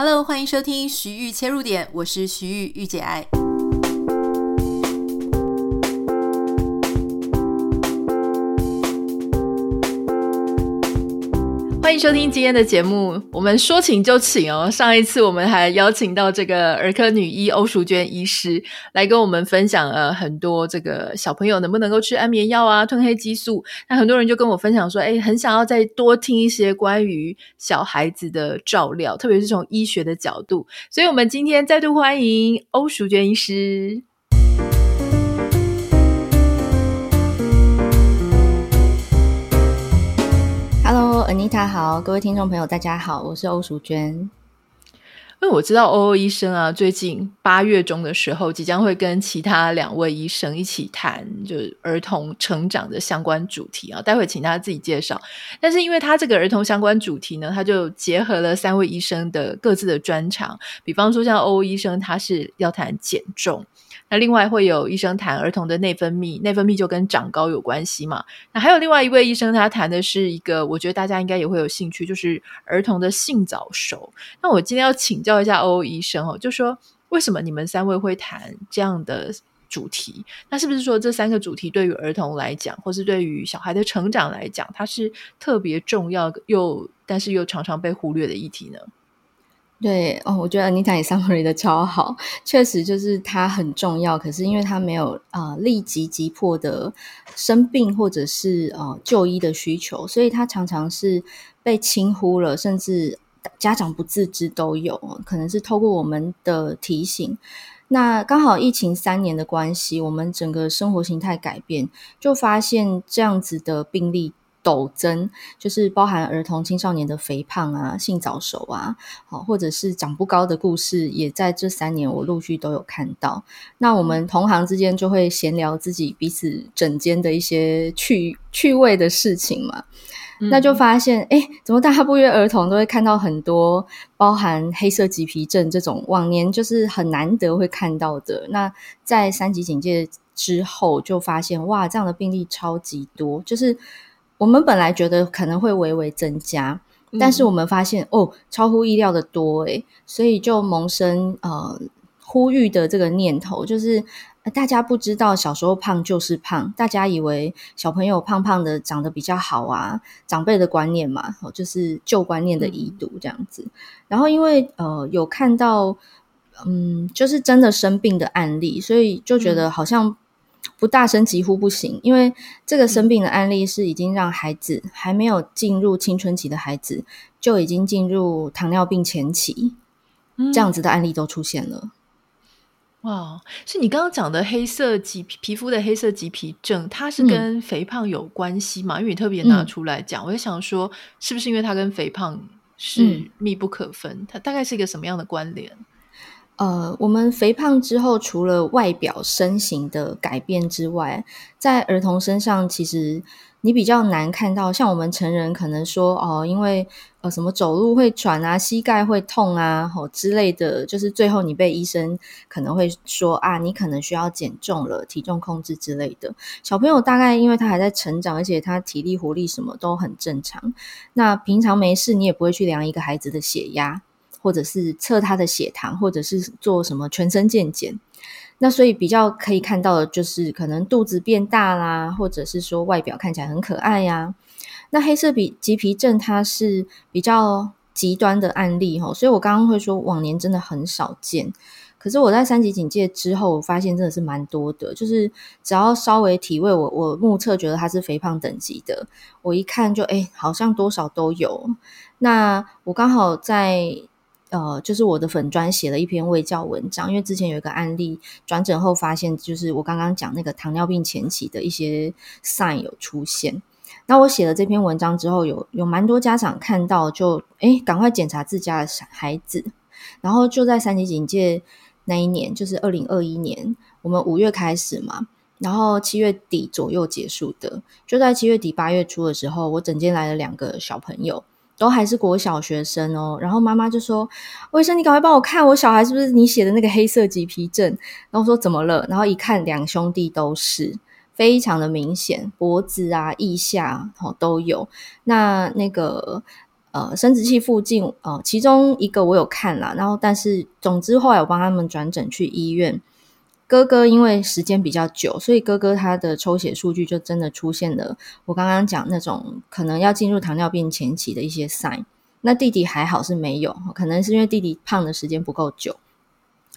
Hello，欢迎收听徐玉切入点，我是徐玉玉姐爱。欢迎收听今天的节目。我们说请就请哦。上一次我们还邀请到这个儿科女医欧淑娟医师来跟我们分享了很多这个小朋友能不能够吃安眠药啊、褪黑激素。那很多人就跟我分享说，哎，很想要再多听一些关于小孩子的照料，特别是从医学的角度。所以，我们今天再度欢迎欧淑娟医师。Anita 好，各位听众朋友，大家好，我是欧淑娟。因为我知道欧欧医生啊，最近八月中的时候，即将会跟其他两位医生一起谈，就是儿童成长的相关主题啊。待会请他自己介绍。但是因为他这个儿童相关主题呢，他就结合了三位医生的各自的专长，比方说像欧欧医生，他是要谈减重。那另外会有医生谈儿童的内分泌，内分泌就跟长高有关系嘛。那还有另外一位医生，他谈的是一个，我觉得大家应该也会有兴趣，就是儿童的性早熟。那我今天要请教一下欧欧医生哦，就说为什么你们三位会谈这样的主题？那是不是说这三个主题对于儿童来讲，或是对于小孩的成长来讲，它是特别重要又但是又常常被忽略的议题呢？对哦，我觉得 Anita 也 summary 的超好，确实就是它很重要。可是因为它没有啊、立即急迫的生病或者是呃就医的需求，所以它常常是被轻忽了，甚至家长不自知都有。可能是透过我们的提醒，那刚好疫情三年的关系，我们整个生活形态改变，就发现这样子的病例。陡增，就是包含儿童、青少年的肥胖啊、性早熟啊，好，或者是长不高的故事，也在这三年我陆续都有看到。那我们同行之间就会闲聊自己彼此诊间的一些趣趣味的事情嘛，嗯、那就发现，哎，怎么大家不约而同都会看到很多包含黑色棘皮症这种往年就是很难得会看到的。那在三级警戒之后，就发现哇，这样的病例超级多，就是。我们本来觉得可能会微微增加，但是我们发现、嗯、哦，超乎意料的多诶，所以就萌生呃呼吁的这个念头，就是大家不知道小时候胖就是胖，大家以为小朋友胖胖的长得比较好啊，长辈的观念嘛，哦，就是旧观念的遗毒这样子。嗯、然后因为呃有看到嗯，就是真的生病的案例，所以就觉得好像。不大声疾呼不行，因为这个生病的案例是已经让孩子还没有进入青春期的孩子就已经进入糖尿病前期，嗯、这样子的案例都出现了。哇，是你刚刚讲的黑色棘皮皮肤的黑色棘皮症，它是跟肥胖有关系吗？嗯、因为你特别拿出来讲，嗯、我就想说，是不是因为它跟肥胖是密不可分？嗯、它大概是一个什么样的关联？呃，我们肥胖之后，除了外表身形的改变之外，在儿童身上，其实你比较难看到。像我们成人可能说，哦，因为呃什么走路会喘啊，膝盖会痛啊，哦之类的，就是最后你被医生可能会说啊，你可能需要减重了，体重控制之类的。小朋友大概因为他还在成长，而且他体力活力什么都很正常，那平常没事，你也不会去量一个孩子的血压。或者是测他的血糖，或者是做什么全身健检，那所以比较可以看到的就是可能肚子变大啦，或者是说外表看起来很可爱呀。那黑色皮棘皮症它是比较极端的案例齁，所以我刚刚会说往年真的很少见，可是我在三级警戒之后，我发现真的是蛮多的，就是只要稍微体位，我我目测觉得它是肥胖等级的，我一看就诶好像多少都有。那我刚好在。呃，就是我的粉专写了一篇卫教文章，因为之前有一个案例转诊后发现，就是我刚刚讲那个糖尿病前期的一些 sign 有出现。那我写了这篇文章之后，有有蛮多家长看到就，就诶赶快检查自家的小孩子。然后就在三级警戒那一年，就是二零二一年，我们五月开始嘛，然后七月底左右结束的。就在七月底八月初的时候，我诊间来了两个小朋友。都还是国小学生哦，然后妈妈就说：“医生，你赶快帮我看我小孩是不是你写的那个黑色棘皮症？”然后说：“怎么了？”然后一看，两兄弟都是非常的明显，脖子啊、腋下哦都有。那那个呃生殖器附近，呃，其中一个我有看啦，然后但是总之后来我帮他们转诊去医院。哥哥因为时间比较久，所以哥哥他的抽血数据就真的出现了我刚刚讲那种可能要进入糖尿病前期的一些 sign。那弟弟还好是没有，可能是因为弟弟胖的时间不够久。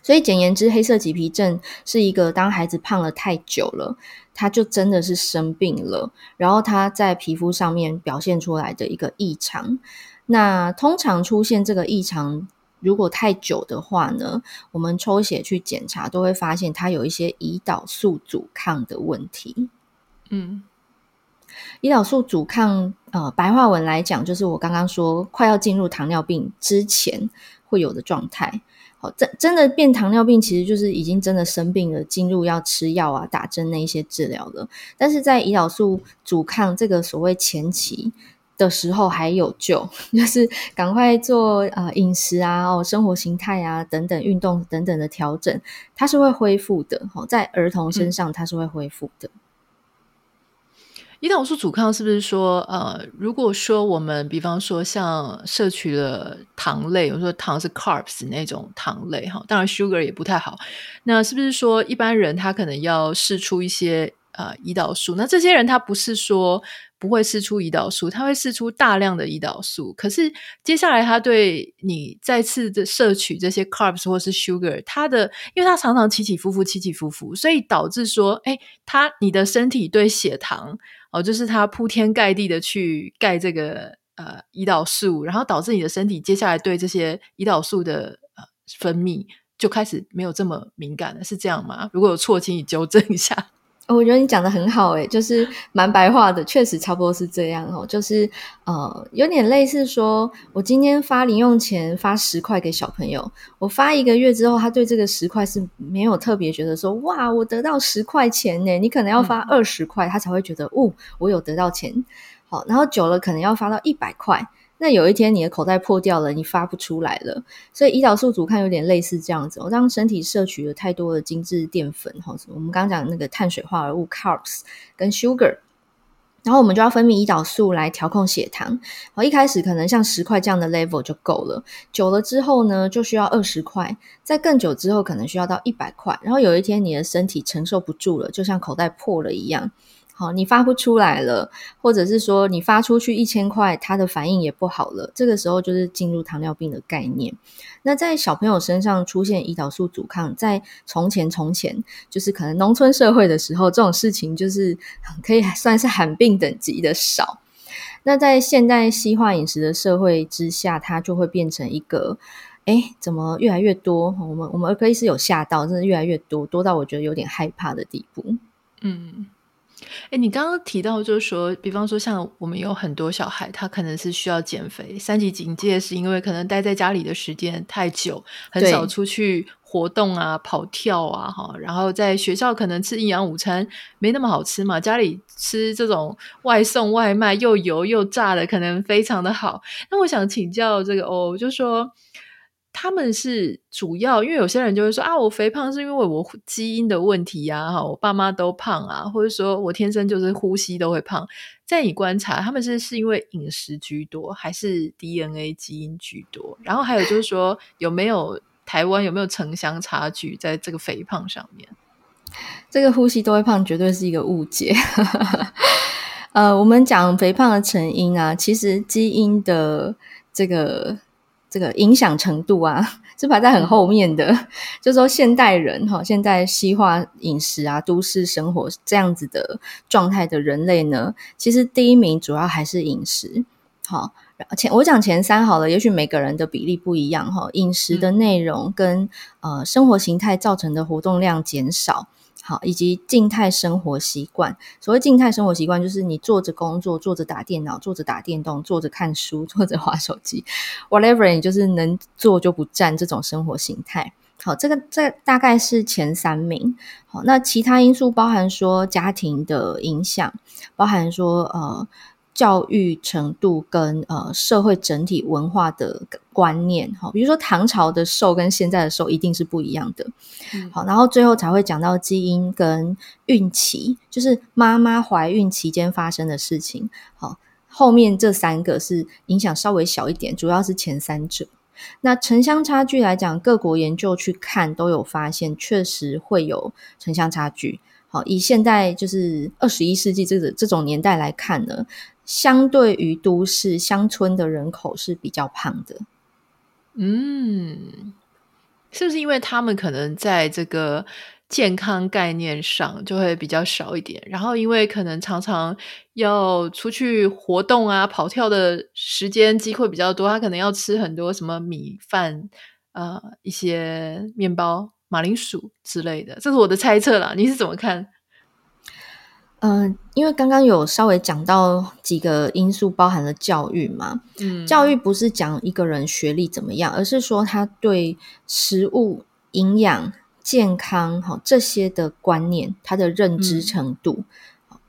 所以简言之，黑色棘皮症是一个当孩子胖了太久了，他就真的是生病了，然后他在皮肤上面表现出来的一个异常。那通常出现这个异常。如果太久的话呢，我们抽血去检查，都会发现它有一些胰岛素阻抗的问题。嗯，胰岛素阻抗，呃，白话文来讲，就是我刚刚说快要进入糖尿病之前会有的状态。好，真真的变糖尿病，其实就是已经真的生病了，进入要吃药啊、打针那一些治疗了。但是在胰岛素阻抗这个所谓前期。的时候还有救，就是赶快做呃饮食啊、哦生活形态啊等等运动等等的调整，它是会恢复的。哦，在儿童身上它是会恢复的。胰岛素阻抗是不是说呃，如果说我们比方说像摄取了糖类，我说糖是 carbs 那种糖类哈，当然 sugar 也不太好。那是不是说一般人他可能要释出一些呃胰岛素？那这些人他不是说。不会释出胰岛素，它会释出大量的胰岛素。可是接下来，它对你再次的摄取这些 carbs 或是 sugar，它的，因为它常常起起伏伏，起起伏伏，所以导致说，哎，它你的身体对血糖哦，就是它铺天盖地的去盖这个呃胰岛素，然后导致你的身体接下来对这些胰岛素的呃分泌就开始没有这么敏感了，是这样吗？如果有错，请你纠正一下。我觉得你讲的很好，诶，就是蛮白话的，确实差不多是这样哦。就是呃，有点类似说，我今天发零用钱发十块给小朋友，我发一个月之后，他对这个十块是没有特别觉得说，哇，我得到十块钱呢。你可能要发二十块，他才会觉得，哦，我有得到钱。好，然后久了可能要发到一百块。那有一天你的口袋破掉了，你发不出来了，所以胰岛素阻抗有点类似这样子。我当身体摄取了太多的精致淀粉，哈，我们刚讲那个碳水化合物 carbs 跟 sugar，然后我们就要分泌胰岛素来调控血糖。好，一开始可能像十块这样的 level 就够了，久了之后呢，就需要二十块，在更久之后可能需要到一百块。然后有一天你的身体承受不住了，就像口袋破了一样。好，你发不出来了，或者是说你发出去一千块，它的反应也不好了，这个时候就是进入糖尿病的概念。那在小朋友身上出现胰岛素阻抗，在从前从前，就是可能农村社会的时候，这种事情就是可以算是罕病等级的少。那在现代西化饮食的社会之下，它就会变成一个，哎，怎么越来越多？我们我们儿科医师有吓到，真的越来越多，多到我觉得有点害怕的地步。嗯。哎，你刚刚提到就是说，比方说像我们有很多小孩，他可能是需要减肥。三级警戒是因为可能待在家里的时间太久，很少出去活动啊、跑跳啊，哈。然后在学校可能吃营养午餐没那么好吃嘛，家里吃这种外送外卖又油又炸的，可能非常的好。那我想请教这个哦，就是说。他们是主要，因为有些人就会说啊，我肥胖是因为我基因的问题呀，哈，我爸妈都胖啊，或者说我天生就是呼吸都会胖。在你观察，他们是是因为饮食居多，还是 DNA 基因居多？然后还有就是说，有没有台湾有没有城乡差距在这个肥胖上面？这个呼吸都会胖，绝对是一个误解。呃，我们讲肥胖的成因啊，其实基因的这个。这个影响程度啊，是排在很后面的。嗯、就是说现代人哈，现在西化饮食啊，都市生活这样子的状态的人类呢，其实第一名主要还是饮食。好，前我讲前三好了，也许每个人的比例不一样哈，饮食的内容跟、嗯、呃生活形态造成的活动量减少。好，以及静态生活习惯。所谓静态生活习惯，就是你坐着工作，坐着打电脑，坐着打电动，坐着看书，坐着滑手机，whatever，你就是能坐就不站这种生活形态。好，这个这大概是前三名。好，那其他因素包含说家庭的影响，包含说呃。教育程度跟呃社会整体文化的观念，哈，比如说唐朝的兽跟现在的兽一定是不一样的，嗯、好，然后最后才会讲到基因跟孕期，就是妈妈怀孕期间发生的事情，好，后面这三个是影响稍微小一点，主要是前三者。那城乡差距来讲，各国研究去看都有发现，确实会有城乡差距。好，以现在就是二十一世纪这个这种年代来看呢，相对于都市乡村的人口是比较胖的。嗯，是不是因为他们可能在这个健康概念上就会比较少一点？然后因为可能常常要出去活动啊、跑跳的时间机会比较多，他可能要吃很多什么米饭、呃一些面包、马铃薯之类的。这是我的猜测啦，你是怎么看？嗯、呃，因为刚刚有稍微讲到几个因素，包含了教育嘛。嗯，教育不是讲一个人学历怎么样，而是说他对食物、营养、健康，哈这些的观念，他的认知程度。嗯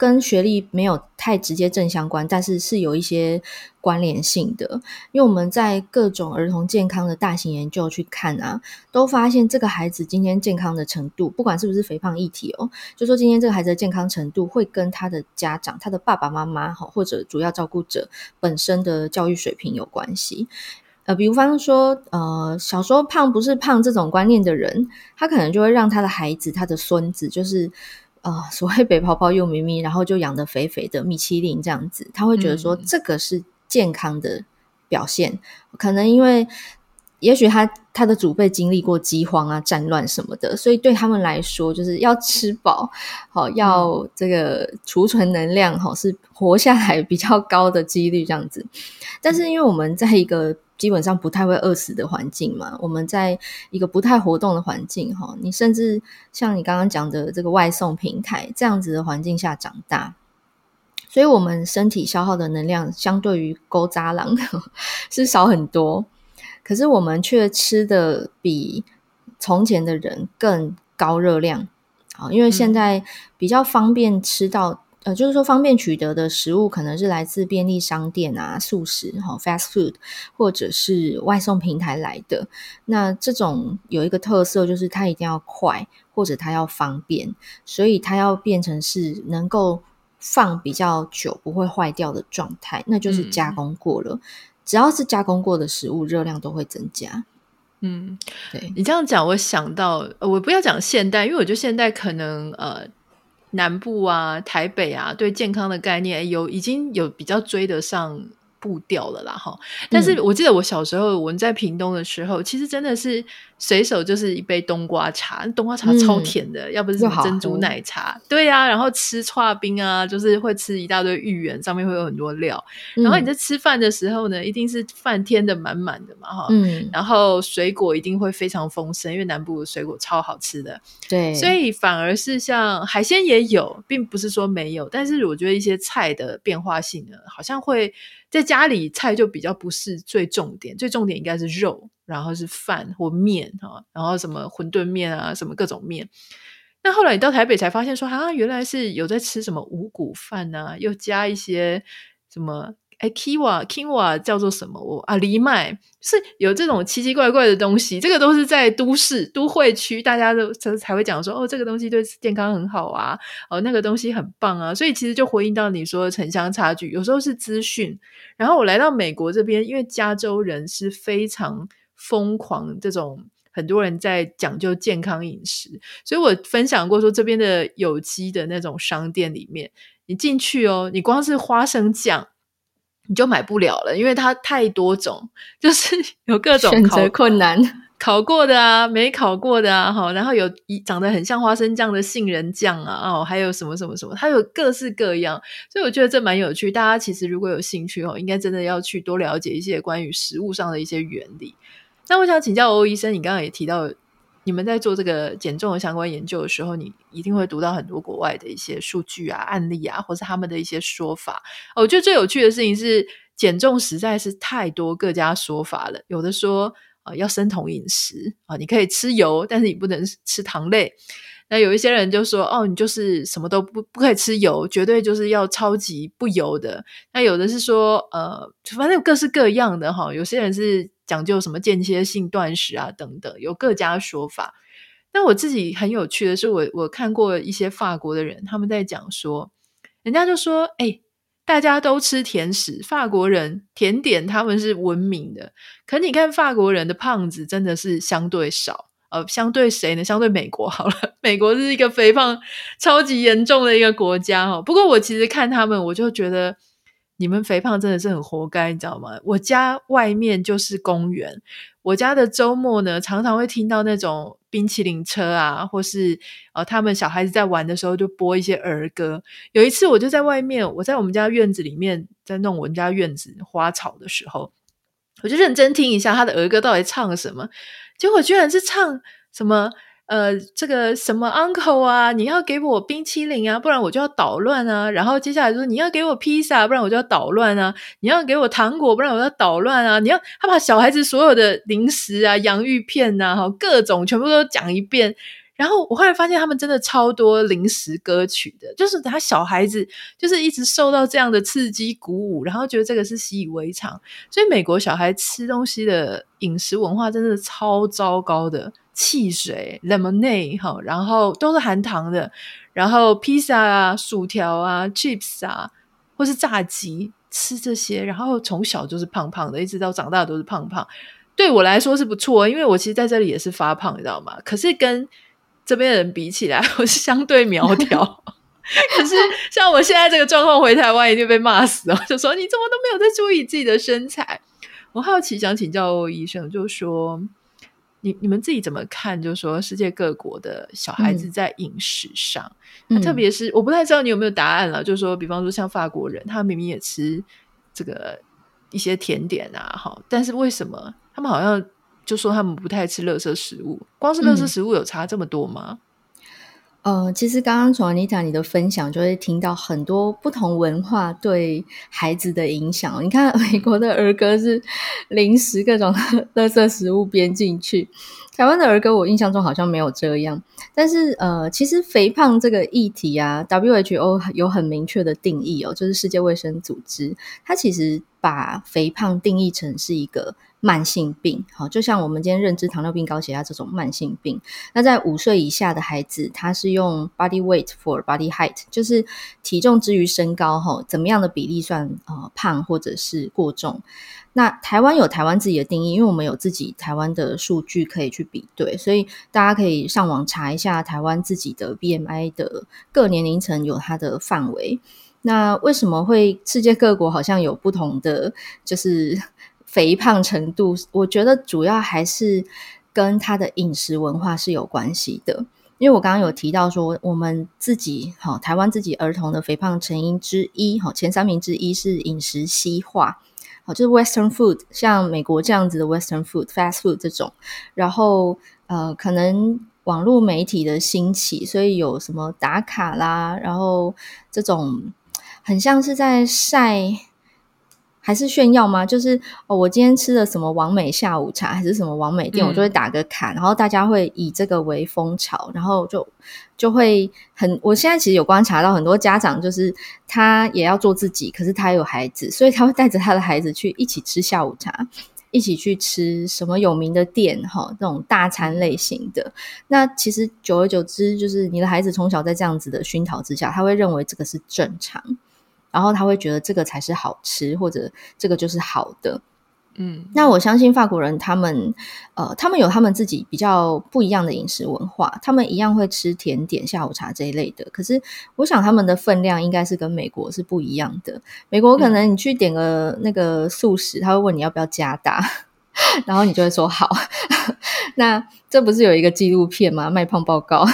跟学历没有太直接正相关，但是是有一些关联性的。因为我们在各种儿童健康的大型研究去看啊，都发现这个孩子今天健康的程度，不管是不是肥胖议题哦，就说今天这个孩子的健康程度会跟他的家长、他的爸爸妈妈哈或者主要照顾者本身的教育水平有关系。呃，比方说，呃，小时候胖不是胖这种观念的人，他可能就会让他的孩子、他的孙子就是。啊、呃，所谓“北泡泡又咪咪”，然后就养的肥肥的米其林这样子，他会觉得说这个是健康的表现。嗯、可能因为，也许他他的祖辈经历过饥荒啊、战乱什么的，所以对他们来说，就是要吃饱，好、哦、要这个储存能量，好、哦、是活下来比较高的几率这样子。但是因为我们在一个基本上不太会饿死的环境嘛，我们在一个不太活动的环境哈，你甚至像你刚刚讲的这个外送平台这样子的环境下长大，所以我们身体消耗的能量相对于古早人是少很多，可是我们却吃的比从前的人更高热量啊，因为现在比较方便吃到。呃，就是说方便取得的食物可能是来自便利商店啊、速食哈、fast food，或者是外送平台来的。那这种有一个特色，就是它一定要快，或者它要方便，所以它要变成是能够放比较久不会坏掉的状态，那就是加工过了。嗯、只要是加工过的食物，热量都会增加。嗯，对你这样讲，我想到我不要讲现代，因为我觉得现代可能呃。南部啊，台北啊，对健康的概念有已经有比较追得上步调了啦，哈。但是我记得我小时候，我们在屏东的时候，其实真的是。随手就是一杯冬瓜茶，冬瓜茶超甜的，嗯、要不是什么珍珠奶茶，对呀、啊，然后吃剉冰啊，就是会吃一大堆芋圆，上面会有很多料。嗯、然后你在吃饭的时候呢，一定是饭添的满满的嘛，哈、嗯。然后水果一定会非常丰盛，因为南部的水果超好吃的。对，所以反而是像海鲜也有，并不是说没有，但是我觉得一些菜的变化性呢，好像会在家里菜就比较不是最重点，最重点应该是肉。然后是饭或面哈，然后什么馄饨面啊，什么各种面。那后来你到台北才发现说，啊，原来是有在吃什么五谷饭啊，又加一些什么哎，kiwa kiwa 叫做什么？我啊，藜麦是有这种奇奇怪怪的东西。这个都是在都市都会区，大家都才会讲说，哦，这个东西对健康很好啊，哦，那个东西很棒啊。所以其实就回应到你说的城乡差距，有时候是资讯。然后我来到美国这边，因为加州人是非常。疯狂这种很多人在讲究健康饮食，所以我分享过说，这边的有机的那种商店里面，你进去哦，你光是花生酱你就买不了了，因为它太多种，就是 有各种选择困难，烤过的啊，没烤过的啊，哈，然后有一长得很像花生酱的杏仁酱啊，哦，还有什么什么什么，它有各式各样，所以我觉得这蛮有趣。大家其实如果有兴趣哦，应该真的要去多了解一些关于食物上的一些原理。那我想请教欧医生，你刚刚也提到，你们在做这个减重的相关研究的时候，你一定会读到很多国外的一些数据啊、案例啊，或是他们的一些说法。我觉得最有趣的事情是，减重实在是太多各家说法了。有的说啊、要生酮饮食啊、你可以吃油，但是你不能吃糖类。那有一些人就说，哦，你就是什么都不不可以吃油，绝对就是要超级不油的。那有的是说，呃，反正有各式各样的哈。有些人是讲究什么间歇性断食啊等等，有各家说法。但我自己很有趣的是，我我看过一些法国的人，他们在讲说，人家就说，哎，大家都吃甜食，法国人甜点他们是闻名的。可你看法国人的胖子真的是相对少，呃，相对谁呢？相对美国好了，美国是一个肥胖超级严重的一个国家哈。不过我其实看他们，我就觉得。你们肥胖真的是很活该，你知道吗？我家外面就是公园，我家的周末呢，常常会听到那种冰淇淋车啊，或是呃，他们小孩子在玩的时候就播一些儿歌。有一次，我就在外面，我在我们家院子里面在弄我们家院子花草的时候，我就认真听一下他的儿歌到底唱什么，结果居然是唱什么。呃，这个什么 uncle 啊，你要给我冰淇淋啊，不然我就要捣乱啊。然后接下来说你要给我披萨，不然我就要捣乱啊。你要给我糖果，不然我要捣乱啊。你要他把小孩子所有的零食啊、洋芋片呐、啊，各种全部都讲一遍。然后我后来发现他们真的超多零食歌曲的，就是他小孩子就是一直受到这样的刺激鼓舞，然后觉得这个是习以为常。所以美国小孩吃东西的饮食文化真的超糟糕的。汽水、lemonade 哈，然后都是含糖的，然后披萨啊、薯条啊、chips 啊，或是炸鸡，吃这些，然后从小就是胖胖的，一直到长大都是胖胖。对我来说是不错，因为我其实在这里也是发胖，你知道吗？可是跟这边的人比起来，我是相对苗条。可是像我现在这个状况，回台湾一定被骂死了，就说你怎么都没有在注意自己的身材。我好奇想请教医生，就说。你你们自己怎么看？就是说，世界各国的小孩子在饮食上，嗯、特别是我不太知道你有没有答案了。就是说，比方说像法国人，他明明也吃这个一些甜点啊，哈，但是为什么他们好像就说他们不太吃垃圾食物？光是垃圾食物有差这么多吗？嗯呃，其实刚刚从 Anita 你的分享，就会听到很多不同文化对孩子的影响。你看，美国的儿歌是零食各种垃圾食物编进去，台湾的儿歌我印象中好像没有这样。但是，呃，其实肥胖这个议题啊，WHO 有很明确的定义哦，就是世界卫生组织，它其实把肥胖定义成是一个。慢性病，好，就像我们今天认知糖尿病、高血压这种慢性病。那在五岁以下的孩子，他是用 body weight for body height，就是体重之于身高，哈，怎么样的比例算呃胖或者是过重？那台湾有台湾自己的定义，因为我们有自己台湾的数据可以去比对，所以大家可以上网查一下台湾自己的 BMI 的各年龄层有它的范围。那为什么会世界各国好像有不同的就是？肥胖程度，我觉得主要还是跟他的饮食文化是有关系的。因为我刚刚有提到说，我们自己哈台湾自己儿童的肥胖成因之一，哈前三名之一是饮食西化，好就是 Western food，像美国这样子的 Western food，fast food 这种。然后呃，可能网络媒体的兴起，所以有什么打卡啦，然后这种很像是在晒。还是炫耀吗？就是哦，我今天吃了什么王美下午茶，还是什么王美店，嗯、我就会打个卡，然后大家会以这个为风潮，然后就就会很。我现在其实有观察到很多家长，就是他也要做自己，可是他有孩子，所以他会带着他的孩子去一起吃下午茶，一起去吃什么有名的店，哈，这种大餐类型的。那其实久而久之，就是你的孩子从小在这样子的熏陶之下，他会认为这个是正常。然后他会觉得这个才是好吃，或者这个就是好的。嗯，那我相信法国人他们，呃，他们有他们自己比较不一样的饮食文化，他们一样会吃甜点、下午茶这一类的。可是，我想他们的分量应该是跟美国是不一样的。美国可能你去点个那个素食，他会问你要不要加大，然后你就会说好。那这不是有一个纪录片吗？卖胖报告。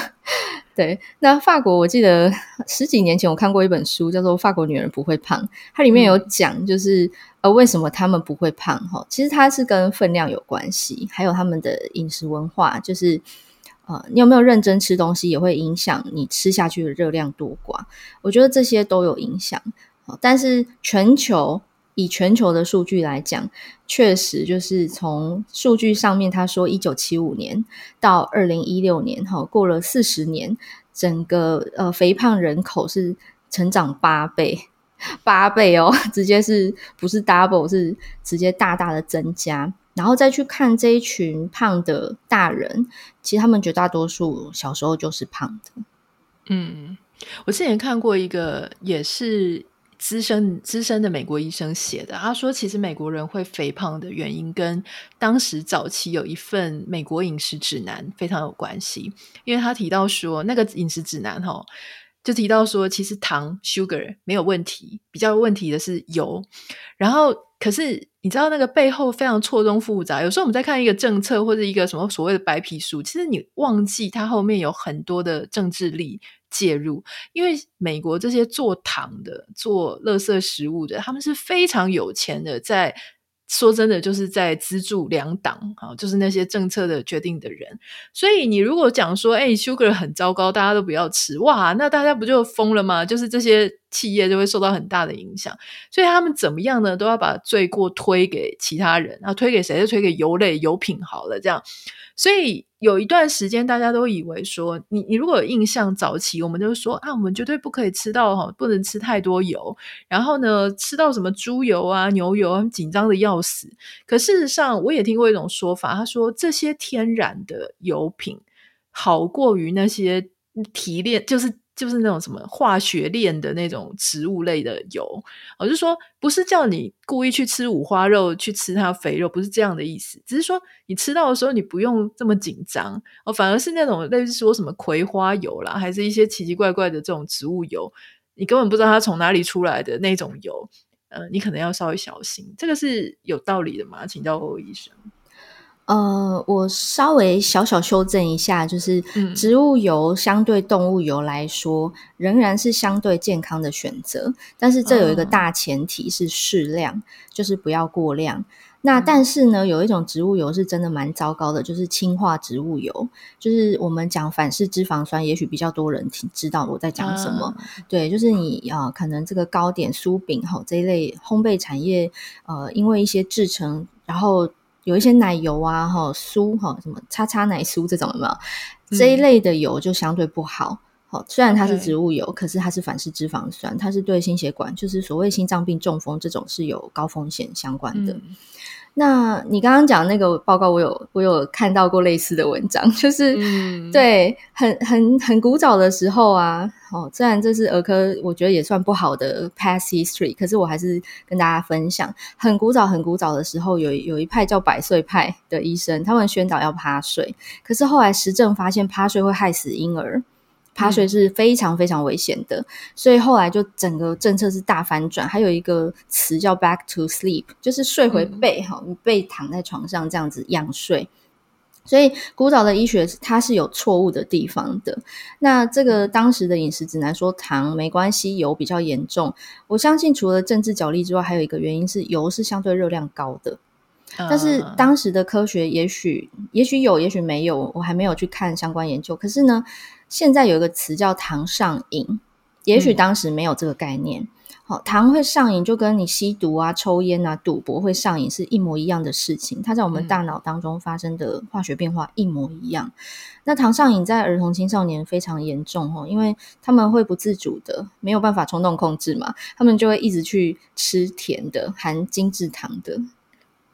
对，那法国我记得 十几年前我看过一本书，叫做《法国女人不会胖》，它里面有讲，就是呃为什么他们不会胖哈？其实它是跟分量有关系，还有他们的饮食文化，就是呃你有没有认真吃东西，也会影响你吃下去的热量多寡。我觉得这些都有影响，但是全球。以全球的数据来讲，确实就是从数据上面，他说一九七五年到二零一六年，哈，过了四十年，整个呃肥胖人口是成长八倍，八倍哦，直接是不是 double，是直接大大的增加。然后再去看这一群胖的大人，其实他们绝大多数小时候就是胖的。嗯，我之前看过一个也是。资深资深的美国医生写的，他说，其实美国人会肥胖的原因跟当时早期有一份美国饮食指南非常有关系，因为他提到说，那个饮食指南哈，就提到说，其实糖 sugar 没有问题，比较问题的是油，然后可是你知道那个背后非常错综复杂，有时候我们在看一个政策或者一个什么所谓的白皮书，其实你忘记它后面有很多的政治力。介入，因为美国这些做糖的、做垃圾食物的，他们是非常有钱的，在说真的，就是在资助两党啊，就是那些政策的决定的人。所以你如果讲说，哎，sugar 很糟糕，大家都不要吃，哇，那大家不就疯了吗？就是这些企业就会受到很大的影响。所以他们怎么样呢？都要把罪过推给其他人，然后推给谁？就推给油类、油品好了，这样。所以有一段时间，大家都以为说，你你如果有印象，早期我们就说啊，我们绝对不可以吃到哈，不能吃太多油。然后呢，吃到什么猪油啊、牛油，很紧张的要死。可事实上，我也听过一种说法，他说这些天然的油品好过于那些提炼，就是。就是那种什么化学链的那种植物类的油，我就说不是叫你故意去吃五花肉，去吃它肥肉，不是这样的意思。只是说你吃到的时候，你不用这么紧张哦，反而是那种类似说什么葵花油啦，还是一些奇奇怪怪的这种植物油，你根本不知道它从哪里出来的那种油，呃，你可能要稍微小心。这个是有道理的吗？请教欧医生。呃，我稍微小小修正一下，就是植物油相对动物油来说，嗯、仍然是相对健康的选择。但是这有一个大前提是适量，哦、就是不要过量。那但是呢，有一种植物油是真的蛮糟糕的，就是氢化植物油，就是我们讲反式脂肪酸，也许比较多人听知道我在讲什么。嗯、对，就是你啊、呃，可能这个糕点、酥饼哈这一类烘焙产业，呃，因为一些制成，然后。有一些奶油啊，哈酥哈什么叉叉奶酥这种有没有？嗯、这一类的油就相对不好。好，虽然它是植物油.可是它是反式脂肪酸，它是对心血管，就是所谓心脏病、中风这种是有高风险相关的。嗯那你刚刚讲那个报告，我有我有看到过类似的文章，就是、嗯、对很很很古早的时候啊，哦，虽然这是儿科，我觉得也算不好的 past history，可是我还是跟大家分享，很古早很古早的时候，有有一派叫百岁派的医生，他们宣导要趴睡，可是后来实证发现趴睡会害死婴儿。趴睡是非常非常危险的，所以后来就整个政策是大反转。还有一个词叫 “back to sleep”，就是睡回背哈，你背躺在床上这样子仰睡。所以古早的医学它是有错误的地方的。那这个当时的饮食指南说糖没关系，油比较严重。我相信除了政治角力之外，还有一个原因是油是相对热量高的。但是当时的科学也许也许有，也许没有，我还没有去看相关研究。可是呢，现在有一个词叫糖上瘾，也许当时没有这个概念。好、嗯，糖会上瘾，就跟你吸毒啊、抽烟啊、赌博会上瘾是一模一样的事情。它在我们大脑当中发生的化学变化一模一样。嗯、那糖上瘾在儿童青少年非常严重哦，因为他们会不自主的，没有办法冲动控制嘛，他们就会一直去吃甜的、含精制糖的。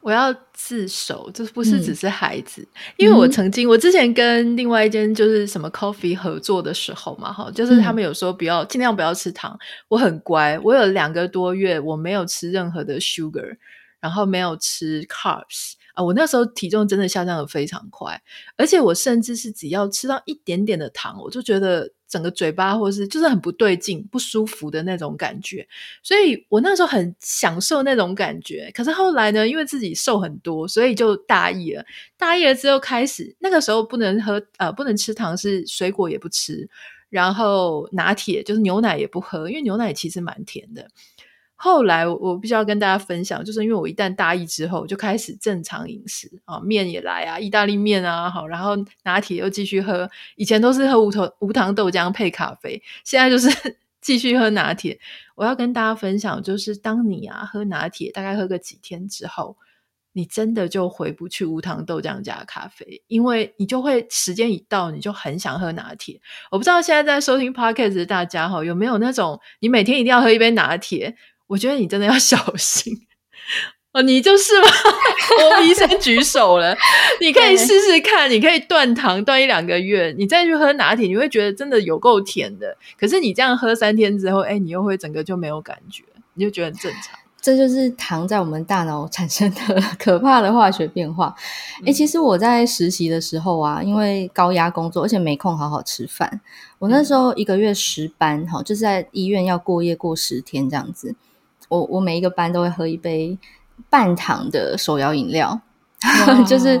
我要自首，这不是只是孩子，嗯、因为我曾经，我之前跟另外一间就是什么 coffee 合作的时候嘛，哈，就是他们有说不要尽量不要吃糖，我很乖，我有两个多月我没有吃任何的 sugar，然后没有吃 carbs。啊，我那时候体重真的下降的非常快，而且我甚至是只要吃到一点点的糖，我就觉得整个嘴巴或是就是很不对劲、不舒服的那种感觉，所以我那时候很享受那种感觉。可是后来呢，因为自己瘦很多，所以就大意了。大意了之后开始，那个时候不能喝呃，不能吃糖，是水果也不吃，然后拿铁就是牛奶也不喝，因为牛奶其实蛮甜的。后来我必须要跟大家分享，就是因为我一旦大意之后，就开始正常饮食啊，面也来啊，意大利面啊，好，然后拿铁又继续喝。以前都是喝无糖无糖豆浆配咖啡，现在就是 继续喝拿铁。我要跟大家分享，就是当你啊喝拿铁，大概喝个几天之后，你真的就回不去无糖豆浆加咖啡，因为你就会时间一到，你就很想喝拿铁。我不知道现在在收听 Podcast 的大家哈，有没有那种你每天一定要喝一杯拿铁？我觉得你真的要 小心哦，你就是吗？我医生举手了，你可以试试看，你可以断糖断一两个月，你再去喝拿铁，你会觉得真的有够甜的。可是你这样喝三天之后，哎，你又会整个就没有感觉。你就觉得很正常。这就是糖在我们大脑产生的 可怕的化学变化。诶，其实我在实习的时候啊，因为高压工作，而且没空好好吃饭，我那时候一个月十班，哈，就是在医院要过夜过十天这样子。我我每一个班都会喝一杯半糖的手摇饮料。就是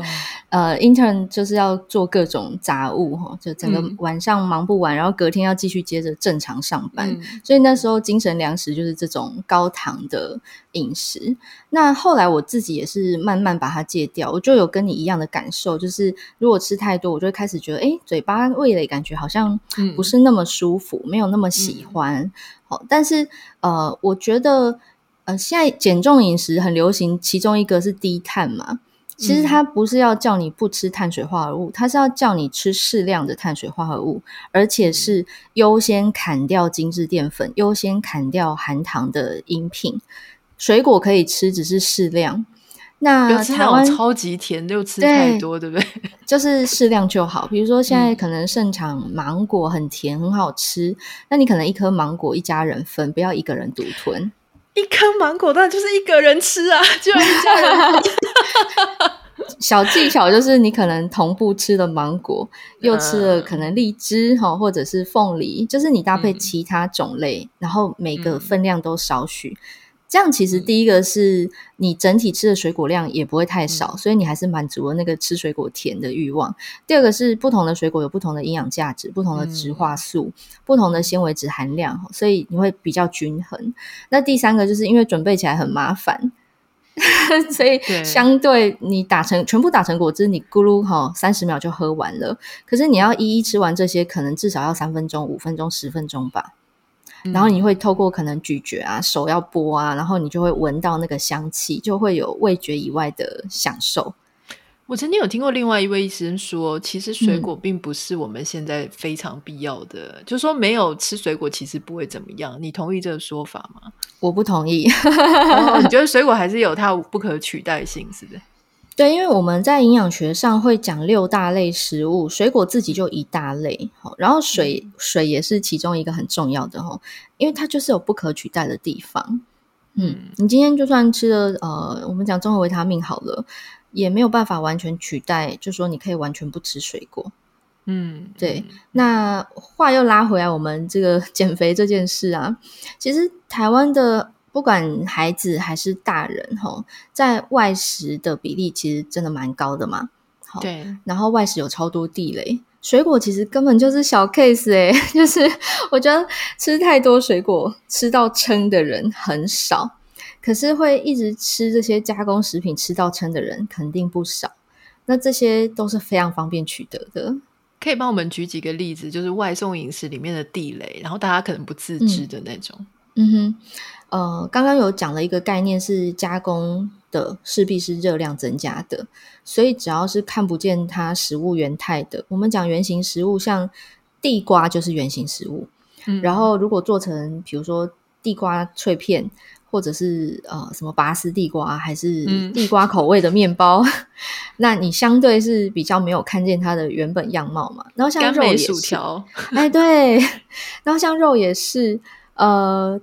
呃，intern 就是要做各种杂物哈，就整个晚上忙不完，嗯、然后隔天要继续接着正常上班，嗯、所以那时候精神粮食就是这种高糖的饮食。那后来我自己也是慢慢把它戒掉，我就有跟你一样的感受，就是如果吃太多，我就会开始觉得，哎，嘴巴味蕾感觉好像不是那么舒服，嗯、没有那么喜欢。好、嗯，但是呃，我觉得呃，现在减重饮食很流行，其中一个是低碳嘛。其实它不是要叫你不吃碳水化合物，它是要叫你吃适量的碳水化合物，而且是优先砍掉精致淀粉，优先砍掉含糖的饮品。水果可以吃，只是适量。那台湾超级甜，又吃太多，对，对不对？就是适量就好。比如说现在可能盛产芒果很甜，很好吃，那你可能一颗芒果一家人分，不要一个人独吞。一颗芒果当然就是一个人吃啊，就一家人。小技巧就是你可能同步吃了芒果，又吃了可能荔枝哈，或者是凤梨，就是你搭配其他种类，嗯、然后每个分量都少许。这样其实第一个是你整体吃的水果量也不会太少，嗯、所以你还是满足了那个吃水果甜的欲望。第二个是不同的水果有不同的营养价值、不同的植化素、嗯、不同的纤维质含量，所以你会比较均衡。那第三个就是因为准备起来很麻烦，所以相对你打成全部打成果汁，你咕噜哈三十秒就喝完了。可是你要一一吃完这些，可能至少要三分钟、五分钟、十分钟吧。然后你会透过可能咀嚼啊，手要剥啊，然后你就会闻到那个香气，就会有味觉以外的享受。我曾经有听过另外一位医生说，其实水果并不是我们现在非常必要的，嗯、就是说没有吃水果其实不会怎么样。你同意这个说法吗？我不同意。哦、你觉得水果还是有它不可取代性，是不是？对，因为我们在营养学上会讲六大类食物，水果自己就一大类，然后水水也是其中一个很重要的，因为它就是有不可取代的地方。嗯，你今天就算吃了呃，我们讲综合维他命好了，也没有办法完全取代，就说你可以完全不吃水果。嗯，对。那话又拉回来，我们这个 减肥这件事啊，其实台湾的。不管孩子还是大人，哈，在外食的比例其实真的蛮高的嘛。对。然后外食有超多地雷，水果其实根本就是小 case 哎，就是我觉得吃太多水果吃到撑的人很少，可是会一直吃这些加工食品吃到撑的人肯定不少。那这些都是非常方便取得的，可以帮我们举几个例子，就是外送饮食里面的地雷，然后大家可能不自知的那种。嗯，嗯哼。呃，刚刚有讲了一个概念，是加工的势必是热量增加的，所以只要是看不见它食物原态的，我们讲原型食物，像地瓜就是原型食物。嗯，然后如果做成，比如说地瓜脆片，或者是呃什么拔丝地瓜，还是地瓜口味的面包，嗯、那你相对是比较没有看见它的原本样貌嘛。然后像肉也是，薯条哎对，然后像肉也是呃。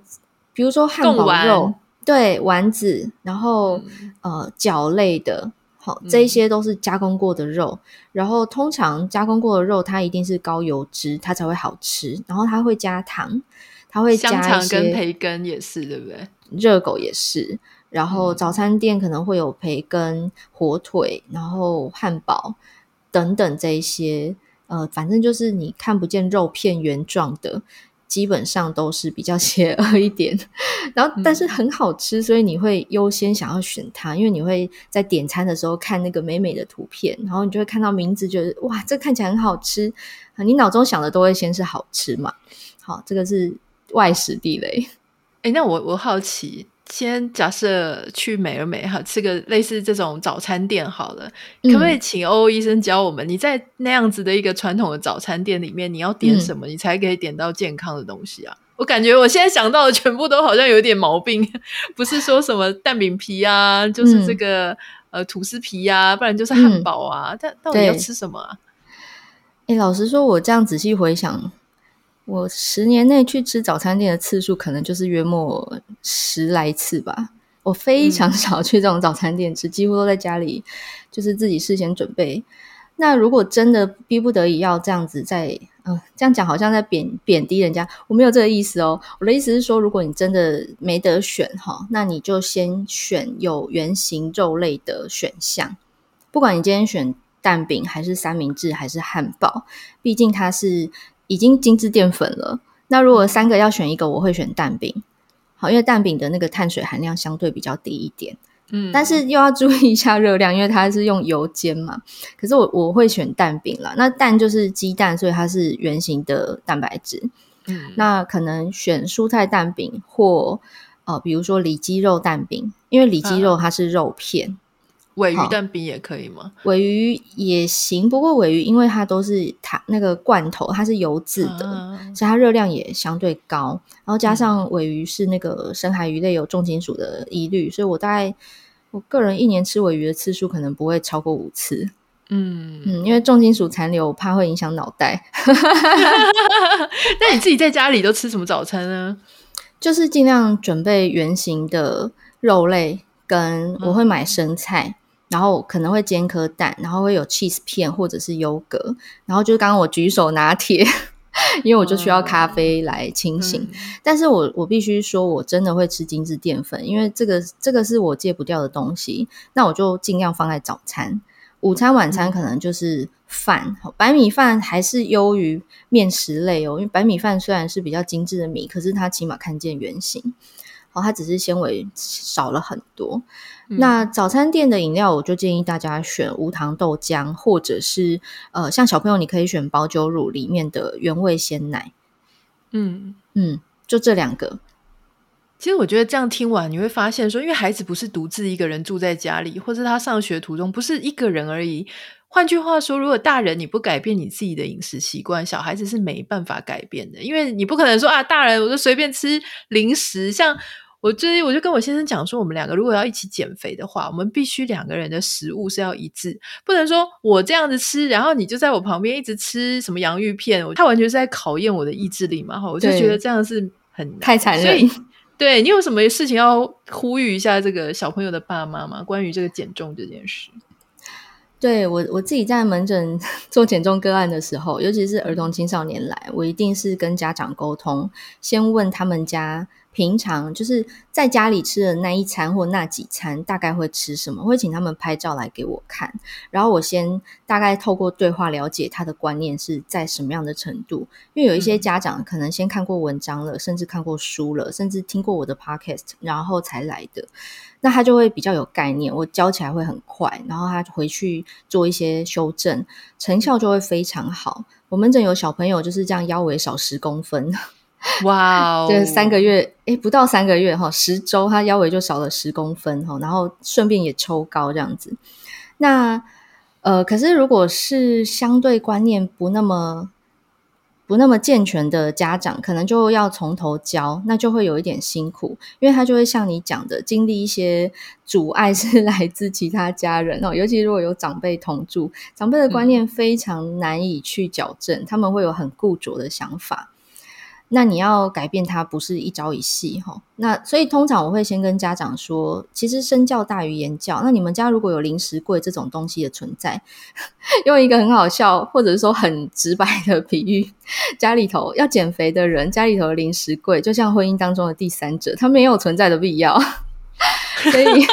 比如说汉堡肉，对丸子，然后、嗯、呃饺类的，好，这一些都是加工过的肉。嗯、然后通常加工过的肉，它一定是高油脂，它才会好吃。然后它会加糖，它会加一些香肠跟培根也是，对不对？热狗也是。然后早餐店可能会有培根、火腿，然后汉堡等等这一些。呃，反正就是你看不见肉片原状的。基本上都是比较 邪恶一点，然后但是很好吃，所以你会优先想要选它，因为你会在点餐的时候看那个美美的图片，然后你就会看到名字，觉得哇，这看起来很好吃，你脑中想的都会先是好吃嘛。好，这个是外食地雷。哎，那我我好奇。先假设去美而美哈，吃个类似这种早餐店好了，嗯、可不可以请欧欧医生教我们？你在那样子的一个传统的早餐店里面，你要点什么，嗯、你才可以点到健康的东西啊？我感觉我现在想到的全部都好像有点毛病，不是说什么蛋饼皮啊，就是这个、嗯、呃吐司皮呀、啊，不然就是汉堡啊，但、嗯、到底要吃什么啊？哎，老实说，我这样仔细回想。我十年内去吃早餐店的次数，可能就是约莫十来次吧。我非常少去这种早餐店吃，嗯、几乎都在家里，就是自己事先准备。那如果真的逼不得已要这样子在，在嗯这样讲好像在贬贬低人家，我没有这个意思哦。我的意思是说，如果你真的没得选哈，那你就先选有原型肉类的选项。不管你今天选蛋饼还是三明治还是汉堡，毕竟它是已经精致淀粉了。那如果三个要选一个，我会选蛋饼。好，因为蛋饼的那个碳水含量相对比较低一点，嗯，但是又要注意一下热量，因为它是用油煎嘛。可是我我会选蛋饼啦，那蛋就是鸡蛋，所以它是圆形的蛋白质，嗯，那可能选蔬菜蛋饼或呃，比如说里脊肉蛋饼，因为里脊肉它是肉片。嗯鮪鱼蛋饼也可以吗？尾鱼也行，不过尾鱼因为它都是它那个罐头，它是油渍的，啊、所以它热量也相对高。然后加上尾鱼是那个深海鱼类，有重金属的疑虑，所以我大概我个人一年吃尾鱼的次数可能不会超过五次。嗯嗯，因为重金属残留，我怕会影响脑袋。那你自己在家里都吃什么早餐呢？就是尽量准备圆形的肉类，跟我会买生菜。嗯然后可能会煎颗蛋，然后会有 cheese 片或者是优格，然后就是刚刚我举手拿铁，因为我就需要咖啡来清醒。嗯、但是我我必须说，我真的会吃精致淀粉，因为这个这个是我戒不掉的东西。那我就尽量放在早餐、午餐、晚餐，可能就是饭。嗯、白米饭还是优于面食类哦，因为白米饭虽然是比较精致的米，可是它起码看见原型。哦，它只是纤维少了很多。嗯、那早餐店的饮料，我就建议大家选无糖豆浆，或者是呃，像小朋友你可以选保酒乳里面的原味鲜奶。嗯嗯，就这两个。其实我觉得这样听完，你会发现说，因为孩子不是独自一个人住在家里，或是他上学途中不是一个人而已。换句话说，如果大人你不改变你自己的饮食习惯，小孩子是没办法改变的，因为你不可能说啊，大人我就随便吃零食，像。我最近我就跟我先生讲说，我们两个如果要一起减肥的话，我们必须两个人的食物是要一致，不能说我这样子吃，然后你就在我旁边一直吃什么洋芋片，他完全是在考验我的意志力嘛。哈，我就觉得这样是很太残忍。所以，对你有什么事情要呼吁一下这个小朋友的爸妈吗？关于这个减重这件事？对我我自己在门诊 做减重个案的时候，尤其是儿童青少年来，我一定是跟家长沟通，先问他们家。平常就是在家里吃的那一餐或那几餐，大概会吃什么？会请他们拍照来给我看，然后我先大概透过对话了解他的观念是在什么样的程度。因为有一些家长可能先看过文章了，甚至看过书了，甚至听过我的 podcast，然后才来的，那他就会比较有概念，我教起来会很快，然后他回去做一些修正，成效就会非常好。我门诊有小朋友就是这样，腰围少十公分。哇哦！这三个月，诶，不到三个月哈，十周他腰围就少了十公分哈，然后顺便也抽高这样子。那呃，可是如果是相对观念不那么不那么健全的家长，可能就要从头教，那就会有一点辛苦，因为他就会像你讲的，经历一些阻碍是来自其他家人哦，尤其如果有长辈同住，长辈的观念非常难以去矫正，嗯、他们会有很固着的想法。那你要改变它，不是一朝一夕哈。那所以通常我会先跟家长说，其实身教大于言教。那你们家如果有零食柜这种东西的存在，用一个很好笑或者是说很直白的比喻，家里头要减肥的人，家里头的零食柜就像婚姻当中的第三者，他没有存在的必要。所以。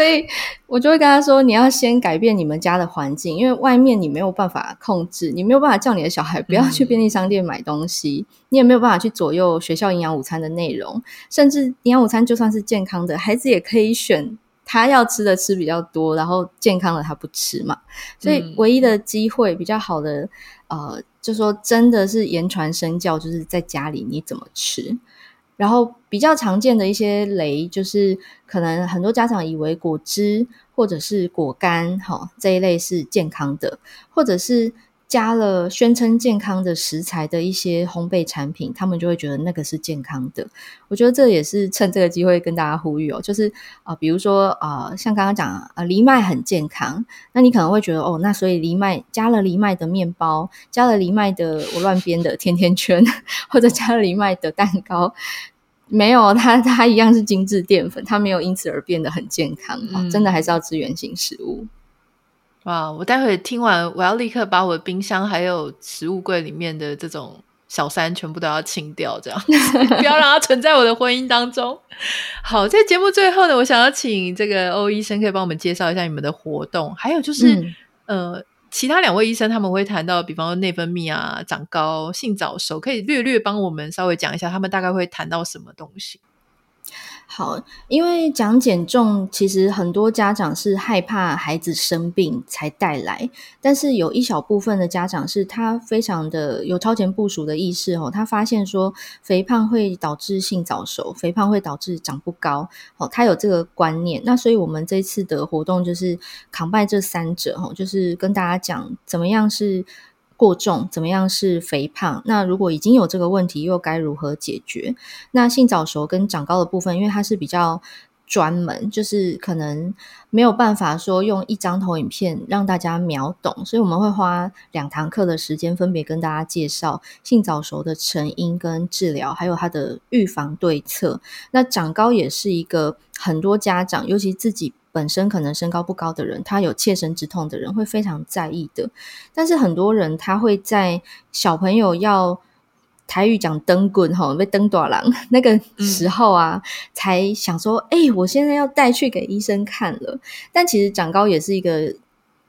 所以我就会跟他说：“你要先改变你们家的环境，因为外面你没有办法控制，你没有办法叫你的小孩不要去便利商店买东西，嗯、你也没有办法去左右学校营养午餐的内容。甚至营养午餐就算是健康的，孩子也可以选他要吃的吃比较多，然后健康的他不吃嘛。所以唯一的机会比较好的，呃，就说真的是言传身教，就是在家里你怎么吃。”然后比较常见的一些雷，就是可能很多家长以为果汁或者是果干，哈这一类是健康的，或者是加了宣称健康的食材的一些烘焙产品，他们就会觉得那个是健康的。我觉得这也是趁这个机会跟大家呼吁哦，就是啊、比如说啊、像刚刚讲啊，藜麦很健康，那你可能会觉得哦，那所以藜麦加了藜麦的面包，加了藜麦的我乱编的甜甜圈，或者加了藜麦的蛋糕，没有，它它一样是精致淀粉，它没有因此而变得很健康。哦、真的还是要吃原型食物。哇！我待会听完，我要立刻把我的冰箱还有食物柜里面的这种小三全部都要清掉，这样 不要让它存在我的婚姻当中。好，在节目最后呢，我想要请这个欧医生可以帮我们介绍一下你们的活动，还有就是、嗯、呃，其他两位医生他们会谈到，比方说内分泌啊、长高、性早熟，可以略略帮我们稍微讲一下，他们大概会谈到什么东西。好，因为讲减重，其实很多家长是害怕孩子生病才带来，但是有一小部分的家长是他非常的有超前部署的意识哦，他发现说肥胖会导致性早熟，肥胖会导致长不高，哦，他有这个观念，那所以我们这次的活动就是扛拜这三者哦，就是跟大家讲怎么样是。过重怎么样是肥胖？那如果已经有这个问题，又该如何解决？那性早熟跟长高的部分，因为它是比较专门，就是可能没有办法说用一张投影片让大家秒懂，所以我们会花两堂课的时间，分别跟大家介绍性早熟的成因跟治疗，还有它的预防对策。那长高也是一个很多家长，尤其自己。本身可能身高不高的人，他有切身之痛的人会非常在意的。但是很多人他会在小朋友要台语讲灯棍吼，被灯短郎那个时候啊，嗯、才想说，哎、欸，我现在要带去给医生看了。但其实长高也是一个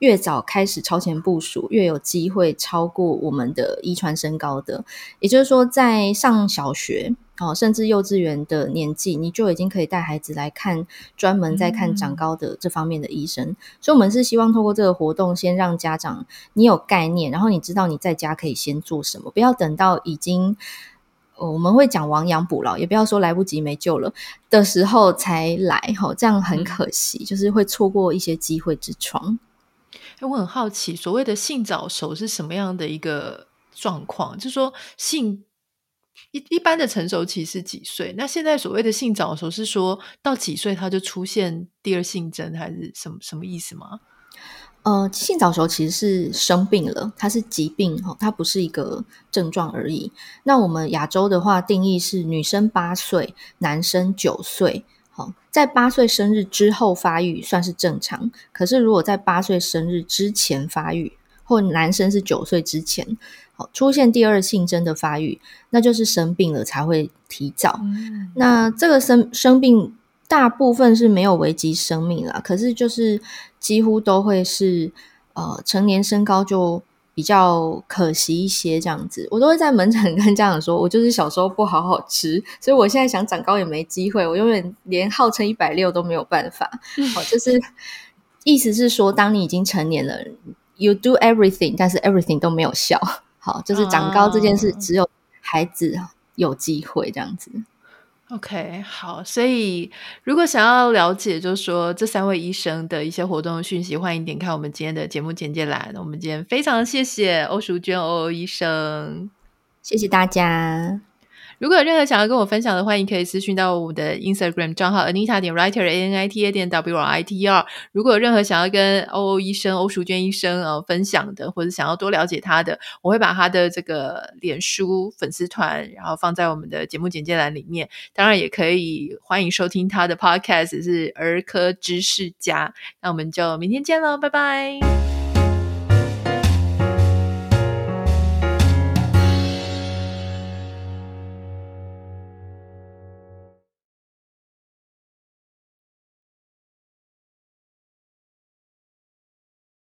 越早开始超前部署，越有机会超过我们的遗传身高的。也就是说，在上小学。哦，甚至幼稚园的年纪，你就已经可以带孩子来看专门在看长高的这方面的医生。嗯、所以，我们是希望透过这个活动，先让家长你有概念，然后你知道你在家可以先做什么，不要等到已经，我们会讲亡羊补牢，也不要说来不及没救了的时候才来。哈，这样很可惜，嗯、就是会错过一些机会之窗。哎，我很好奇，所谓的性早熟是什么样的一个状况？就是说性。一一般的成熟期是几岁？那现在所谓的性早熟是说到几岁他就出现第二性征，还是什么什么意思吗？呃，性早熟其实是生病了，它是疾病哈，它不是一个症状而已。那我们亚洲的话定义是女生八岁，男生九岁。好，在八岁生日之后发育算是正常，可是如果在八岁生日之前发育，或男生是九岁之前。好出现第二性征的发育，那就是生病了才会提早。嗯、那这个生生病大部分是没有危及生命啦，可是就是几乎都会是呃成年身高就比较可惜一些这样子。我都会在门诊跟家长说，我就是小时候不好好吃，所以我现在想长高也没机会，我永远连号称一百六都没有办法。好、嗯，就是意思是说，当你已经成年了，you do everything，但是 everything 都没有效。好，就是长高这件事，只有孩子有机会这样子。OK，好，所以如果想要了解，就是说这三位医生的一些活动讯息，欢迎点开我们今天的节目简介栏。我们今天非常谢谢欧淑娟欧欧医生，谢谢大家。如果有任何想要跟我分享的，欢迎可以私讯到我的 Instagram 账号 Anita 点 Writer A N I T A 点 W R I T E R。如果有任何想要跟欧欧医生、欧淑娟医生呃分享的，或者想要多了解他的，我会把他的这个脸书粉丝团，然后放在我们的节目简介栏里面。当然，也可以欢迎收听他的 Podcast，是儿科知识家。那我们就明天见喽，拜拜。